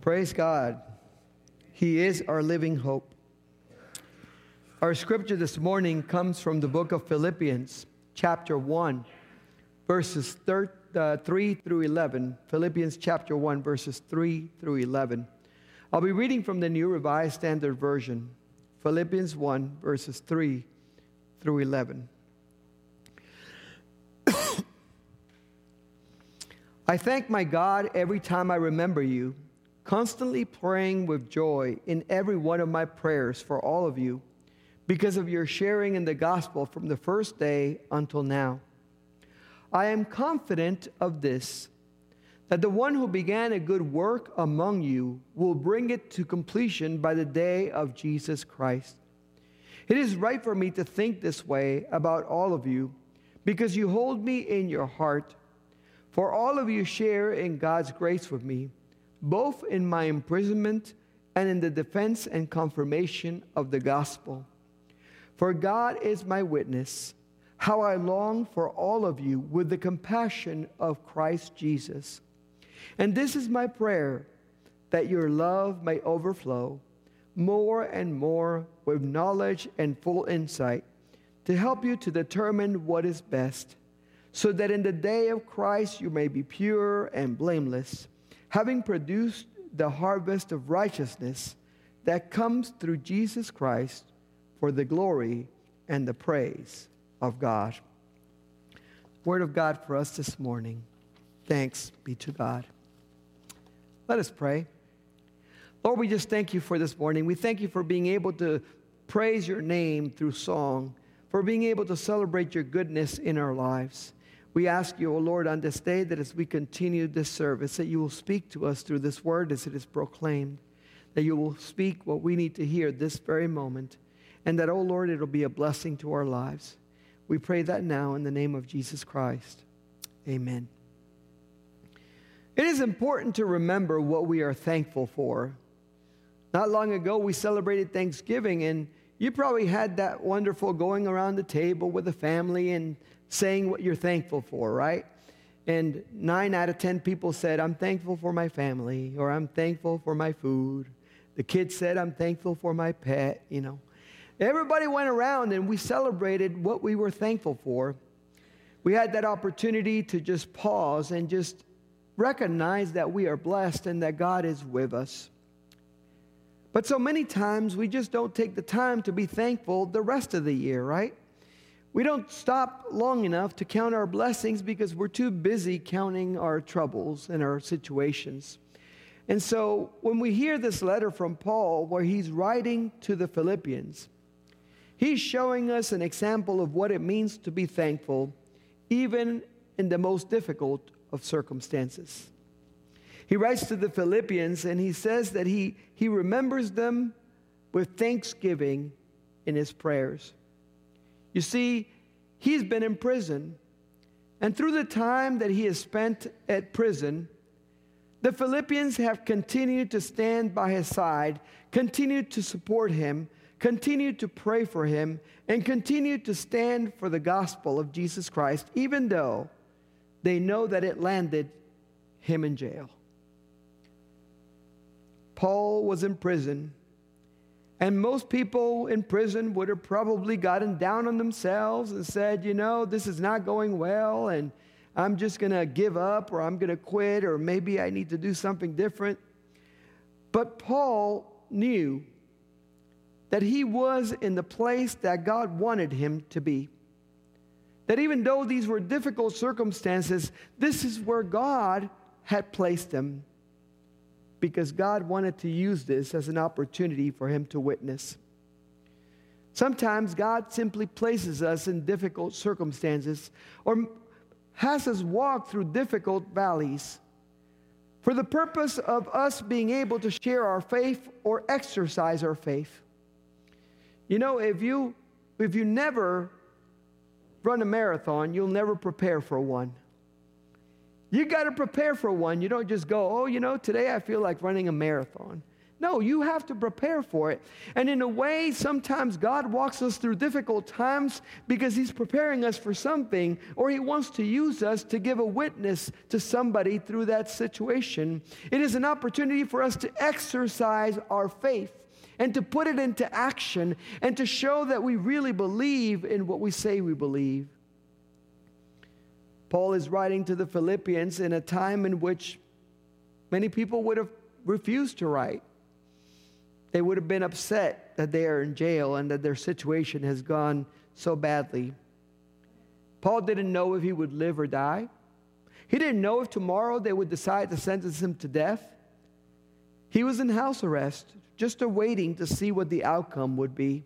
Praise God. He is our living hope. Our scripture this morning comes from the book of Philippians, chapter 1, verses thir- uh, 3 through 11. Philippians chapter 1, verses 3 through 11. I'll be reading from the New Revised Standard Version, Philippians 1, verses 3 through 11. I thank my God every time I remember you constantly praying with joy in every one of my prayers for all of you because of your sharing in the gospel from the first day until now. I am confident of this that the one who began a good work among you will bring it to completion by the day of Jesus Christ. It is right for me to think this way about all of you because you hold me in your heart. For all of you share in God's grace with me both in my imprisonment and in the defense and confirmation of the gospel. For God is my witness, how I long for all of you with the compassion of Christ Jesus. And this is my prayer that your love may overflow more and more with knowledge and full insight to help you to determine what is best, so that in the day of Christ you may be pure and blameless having produced the harvest of righteousness that comes through Jesus Christ for the glory and the praise of God. Word of God for us this morning. Thanks be to God. Let us pray. Lord, we just thank you for this morning. We thank you for being able to praise your name through song, for being able to celebrate your goodness in our lives. We ask you, O Lord, on this day that as we continue this service, that you will speak to us through this word as it is proclaimed, that you will speak what we need to hear this very moment, and that, O Lord, it'll be a blessing to our lives. We pray that now in the name of Jesus Christ. Amen. It is important to remember what we are thankful for. Not long ago, we celebrated Thanksgiving, and you probably had that wonderful going around the table with the family and saying what you're thankful for, right? And nine out of 10 people said, I'm thankful for my family, or I'm thankful for my food. The kids said, I'm thankful for my pet, you know. Everybody went around and we celebrated what we were thankful for. We had that opportunity to just pause and just recognize that we are blessed and that God is with us. But so many times we just don't take the time to be thankful the rest of the year, right? We don't stop long enough to count our blessings because we're too busy counting our troubles and our situations. And so when we hear this letter from Paul, where he's writing to the Philippians, he's showing us an example of what it means to be thankful, even in the most difficult of circumstances. He writes to the Philippians and he says that he, he remembers them with thanksgiving in his prayers. You see, he's been in prison. And through the time that he has spent at prison, the Philippians have continued to stand by his side, continued to support him, continued to pray for him, and continued to stand for the gospel of Jesus Christ, even though they know that it landed him in jail. Paul was in prison and most people in prison would have probably gotten down on themselves and said, you know, this is not going well, and I'm just going to give up, or I'm going to quit, or maybe I need to do something different. But Paul knew that he was in the place that God wanted him to be. That even though these were difficult circumstances, this is where God had placed him because God wanted to use this as an opportunity for him to witness. Sometimes God simply places us in difficult circumstances or has us walk through difficult valleys for the purpose of us being able to share our faith or exercise our faith. You know, if you if you never run a marathon, you'll never prepare for one. You got to prepare for one. You don't just go, oh, you know, today I feel like running a marathon. No, you have to prepare for it. And in a way, sometimes God walks us through difficult times because He's preparing us for something, or He wants to use us to give a witness to somebody through that situation. It is an opportunity for us to exercise our faith and to put it into action and to show that we really believe in what we say we believe. Paul is writing to the Philippians in a time in which many people would have refused to write. They would have been upset that they are in jail and that their situation has gone so badly. Paul didn't know if he would live or die. He didn't know if tomorrow they would decide to sentence him to death. He was in house arrest, just awaiting to see what the outcome would be.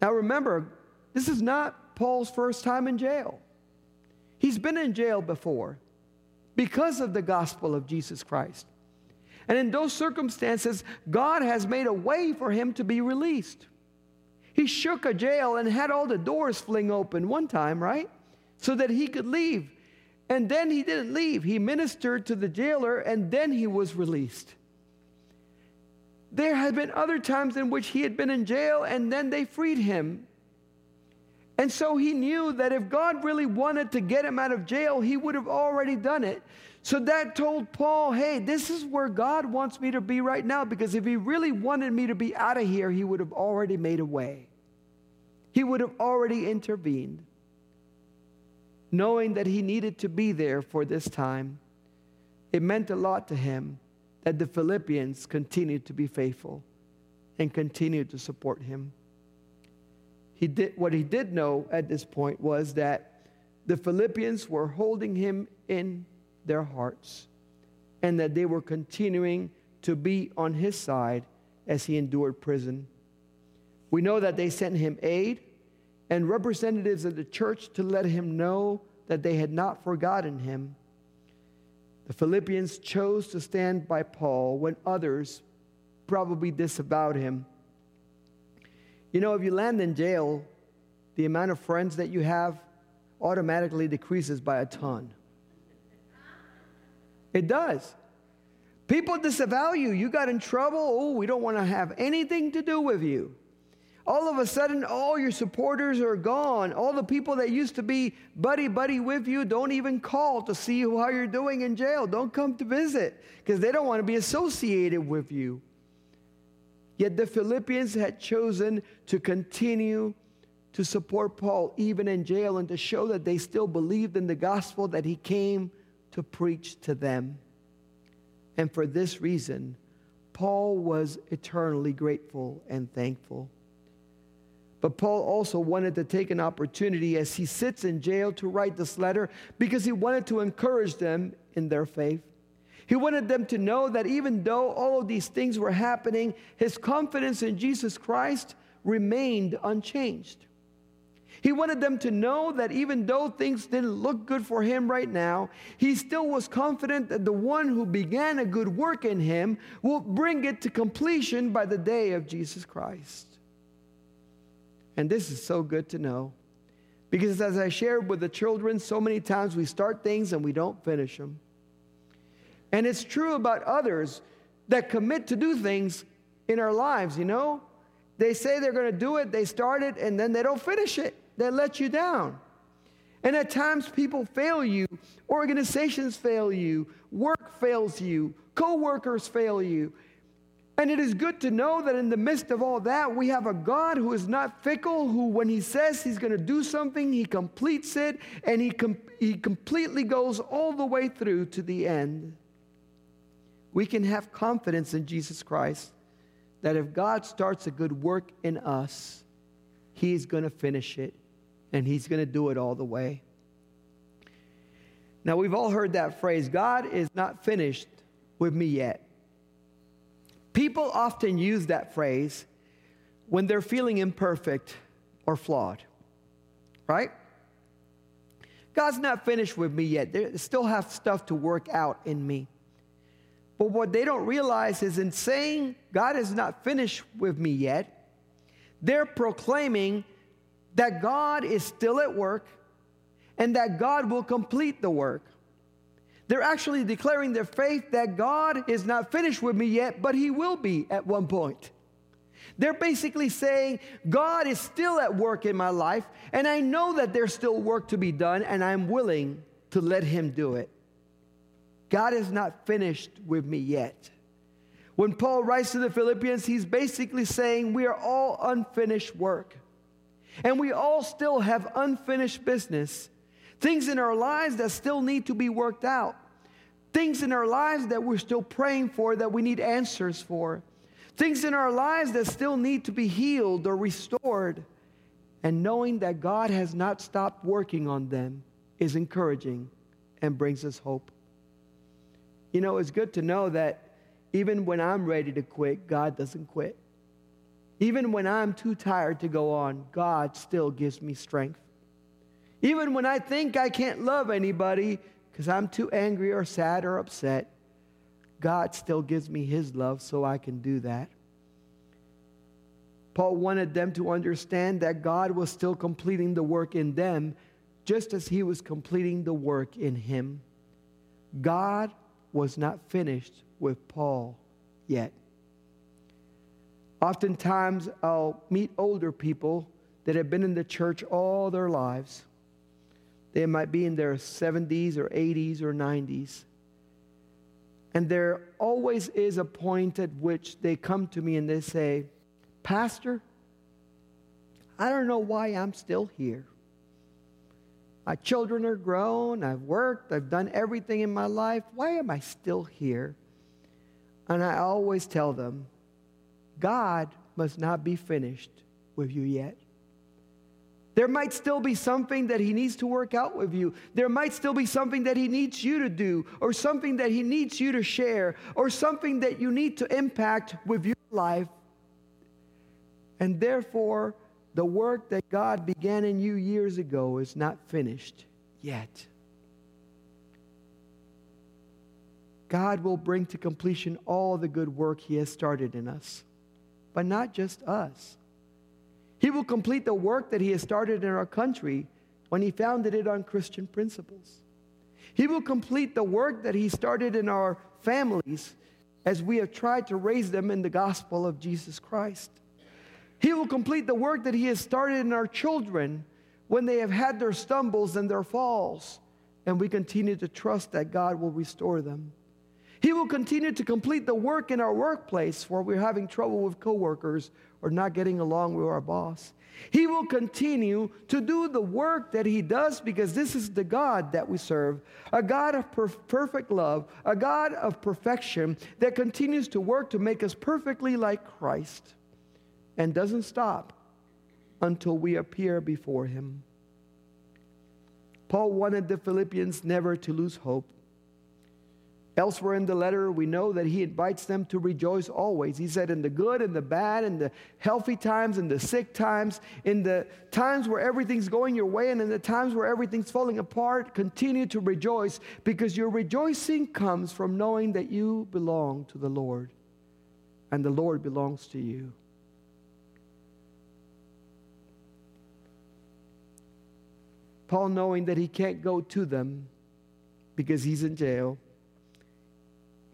Now remember, this is not Paul's first time in jail. He's been in jail before because of the gospel of Jesus Christ. And in those circumstances, God has made a way for him to be released. He shook a jail and had all the doors fling open one time, right? So that he could leave. And then he didn't leave. He ministered to the jailer and then he was released. There had been other times in which he had been in jail and then they freed him. And so he knew that if God really wanted to get him out of jail, he would have already done it. So that told Paul, hey, this is where God wants me to be right now because if he really wanted me to be out of here, he would have already made a way. He would have already intervened, knowing that he needed to be there for this time. It meant a lot to him that the Philippians continued to be faithful and continued to support him. He did, what he did know at this point was that the Philippians were holding him in their hearts and that they were continuing to be on his side as he endured prison. We know that they sent him aid and representatives of the church to let him know that they had not forgotten him. The Philippians chose to stand by Paul when others probably disavowed him. You know, if you land in jail, the amount of friends that you have automatically decreases by a ton. It does. People disavow you. You got in trouble. Oh, we don't want to have anything to do with you. All of a sudden, all your supporters are gone. All the people that used to be buddy buddy with you don't even call to see how you're doing in jail. Don't come to visit because they don't want to be associated with you. Yet the Philippians had chosen to continue to support Paul even in jail and to show that they still believed in the gospel that he came to preach to them. And for this reason, Paul was eternally grateful and thankful. But Paul also wanted to take an opportunity as he sits in jail to write this letter because he wanted to encourage them in their faith. He wanted them to know that even though all of these things were happening, his confidence in Jesus Christ remained unchanged. He wanted them to know that even though things didn't look good for him right now, he still was confident that the one who began a good work in him will bring it to completion by the day of Jesus Christ. And this is so good to know. Because as I shared with the children, so many times we start things and we don't finish them. And it's true about others that commit to do things in our lives, you know? They say they're going to do it, they start it, and then they don't finish it that let you down. And at times people fail you, organizations fail you, work fails you, co-workers fail you. And it is good to know that in the midst of all that, we have a God who is not fickle, who, when He says He's going to do something, He completes it, and He, com- he completely goes all the way through to the end. We can have confidence in Jesus Christ that if God starts a good work in us, He's going to finish it and He's going to do it all the way. Now, we've all heard that phrase God is not finished with me yet. People often use that phrase when they're feeling imperfect or flawed, right? God's not finished with me yet. They still have stuff to work out in me. But what they don't realize is in saying God is not finished with me yet, they're proclaiming that God is still at work and that God will complete the work. They're actually declaring their faith that God is not finished with me yet, but He will be at one point. They're basically saying, God is still at work in my life, and I know that there's still work to be done, and I'm willing to let Him do it. God is not finished with me yet. When Paul writes to the Philippians, he's basically saying, We are all unfinished work. And we all still have unfinished business, things in our lives that still need to be worked out, things in our lives that we're still praying for, that we need answers for, things in our lives that still need to be healed or restored. And knowing that God has not stopped working on them is encouraging and brings us hope. You know, it's good to know that even when I'm ready to quit, God doesn't quit. Even when I'm too tired to go on, God still gives me strength. Even when I think I can't love anybody because I'm too angry or sad or upset, God still gives me His love so I can do that. Paul wanted them to understand that God was still completing the work in them just as He was completing the work in Him. God was not finished with Paul yet. Oftentimes, I'll meet older people that have been in the church all their lives. They might be in their 70s or 80s or 90s. And there always is a point at which they come to me and they say, Pastor, I don't know why I'm still here. My children are grown, I've worked, I've done everything in my life. Why am I still here? And I always tell them, God must not be finished with you yet. There might still be something that he needs to work out with you. There might still be something that he needs you to do, or something that he needs you to share, or something that you need to impact with your life. And therefore, the work that God began in you years ago is not finished yet. God will bring to completion all the good work he has started in us but not just us. He will complete the work that He has started in our country when He founded it on Christian principles. He will complete the work that He started in our families as we have tried to raise them in the gospel of Jesus Christ. He will complete the work that He has started in our children when they have had their stumbles and their falls, and we continue to trust that God will restore them. He will continue to complete the work in our workplace where we're having trouble with coworkers or not getting along with our boss. He will continue to do the work that He does because this is the God that we serve a God of per- perfect love, a God of perfection that continues to work to make us perfectly like Christ and doesn't stop until we appear before Him. Paul wanted the Philippians never to lose hope. Elsewhere in the letter, we know that he invites them to rejoice always. He said, in the good and the bad, in the healthy times, in the sick times, in the times where everything's going your way, and in the times where everything's falling apart, continue to rejoice because your rejoicing comes from knowing that you belong to the Lord and the Lord belongs to you. Paul, knowing that he can't go to them because he's in jail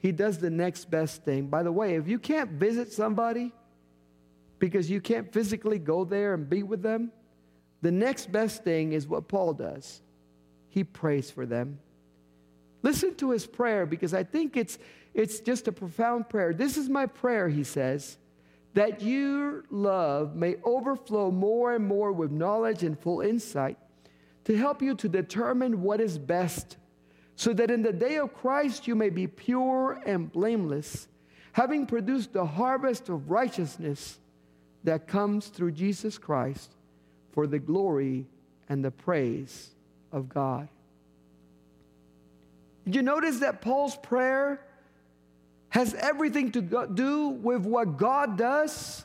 he does the next best thing. By the way, if you can't visit somebody because you can't physically go there and be with them, the next best thing is what Paul does. He prays for them. Listen to his prayer because I think it's, it's just a profound prayer. This is my prayer, he says, that your love may overflow more and more with knowledge and full insight to help you to determine what is best so that in the day of Christ you may be pure and blameless, having produced the harvest of righteousness that comes through Jesus Christ for the glory and the praise of God. Did you notice that Paul's prayer has everything to do with what God does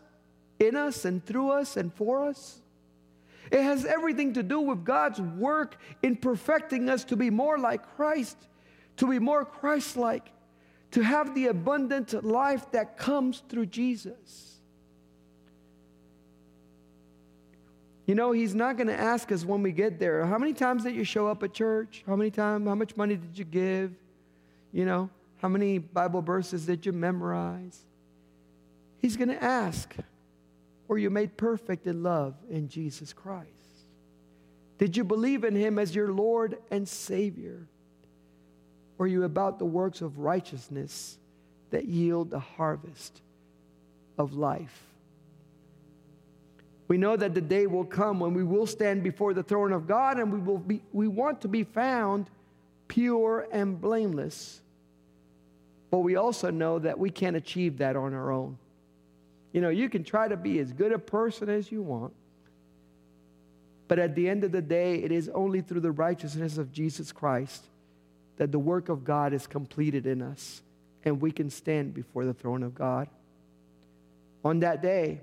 in us and through us and for us? It has everything to do with God's work in perfecting us to be more like Christ, to be more Christ like, to have the abundant life that comes through Jesus. You know, He's not going to ask us when we get there, how many times did you show up at church? How many times? How much money did you give? You know, how many Bible verses did you memorize? He's going to ask, Were you made perfect in love in Jesus Christ? Did you believe in him as your Lord and Savior? Were you about the works of righteousness that yield the harvest of life? We know that the day will come when we will stand before the throne of God and we will be we want to be found pure and blameless. But we also know that we can't achieve that on our own. You know, you can try to be as good a person as you want. But at the end of the day, it is only through the righteousness of Jesus Christ that the work of God is completed in us and we can stand before the throne of God. On that day,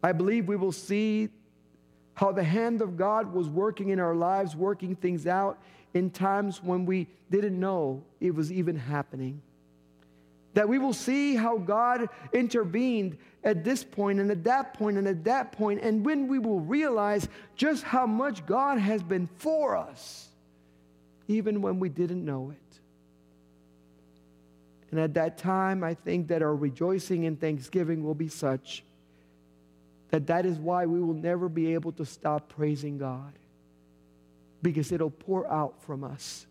I believe we will see how the hand of God was working in our lives, working things out in times when we didn't know it was even happening. That we will see how God intervened at this point and at that point and at that point, and when we will realize just how much God has been for us, even when we didn't know it. And at that time, I think that our rejoicing and thanksgiving will be such that that is why we will never be able to stop praising God because it'll pour out from us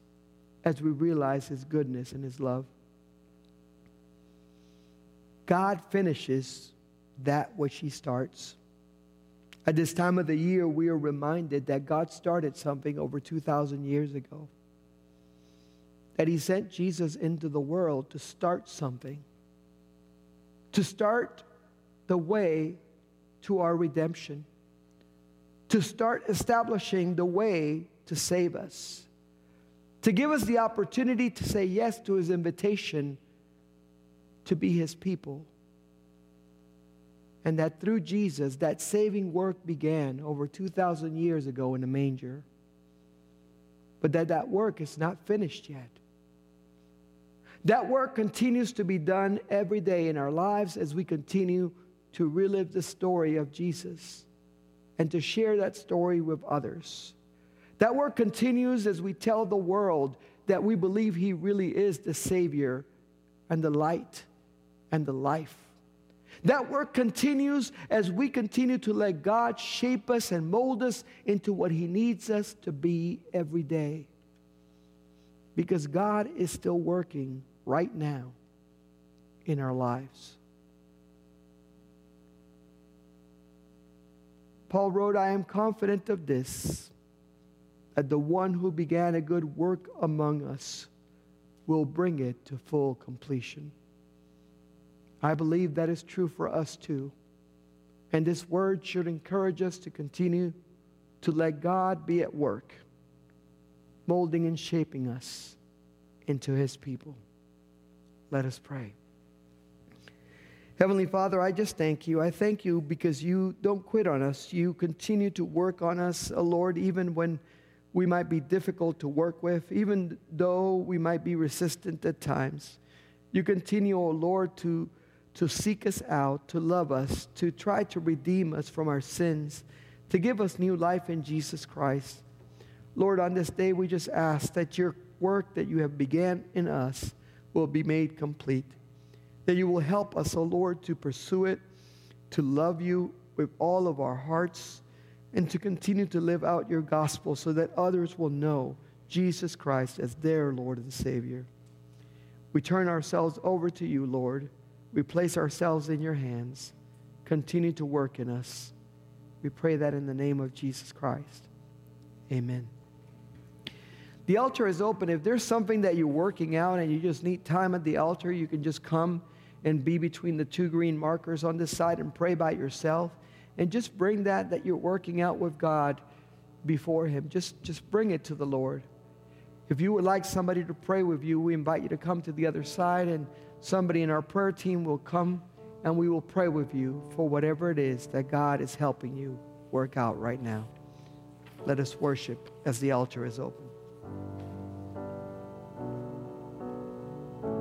as we realize His goodness and His love. God finishes that which He starts. At this time of the year, we are reminded that God started something over 2,000 years ago. That He sent Jesus into the world to start something, to start the way to our redemption, to start establishing the way to save us, to give us the opportunity to say yes to his invitation to be his people. And that through Jesus, that saving work began over 2,000 years ago in the manger. But that that work is not finished yet. That work continues to be done every day in our lives as we continue to relive the story of Jesus and to share that story with others. That work continues as we tell the world that we believe He really is the Savior and the light and the life. That work continues as we continue to let God shape us and mold us into what He needs us to be every day. Because God is still working right now in our lives. Paul wrote, I am confident of this, that the one who began a good work among us will bring it to full completion. I believe that is true for us too. And this word should encourage us to continue to let God be at work, molding and shaping us into his people. Let us pray. Heavenly Father, I just thank you. I thank you because you don't quit on us. You continue to work on us, oh Lord, even when we might be difficult to work with, even though we might be resistant at times. You continue, O oh Lord, to, to seek us out, to love us, to try to redeem us from our sins, to give us new life in Jesus Christ. Lord, on this day, we just ask that your work that you have began in us will be made complete that you will help us, O oh Lord, to pursue it, to love you with all of our hearts, and to continue to live out your gospel so that others will know Jesus Christ as their Lord and Savior. We turn ourselves over to you, Lord. We place ourselves in your hands. Continue to work in us. We pray that in the name of Jesus Christ. Amen. The altar is open. If there's something that you're working out and you just need time at the altar, you can just come and be between the two green markers on this side and pray by yourself and just bring that that you're working out with God before him. Just just bring it to the Lord. If you would like somebody to pray with you, we invite you to come to the other side and somebody in our prayer team will come and we will pray with you for whatever it is that God is helping you work out right now. Let us worship as the altar is open.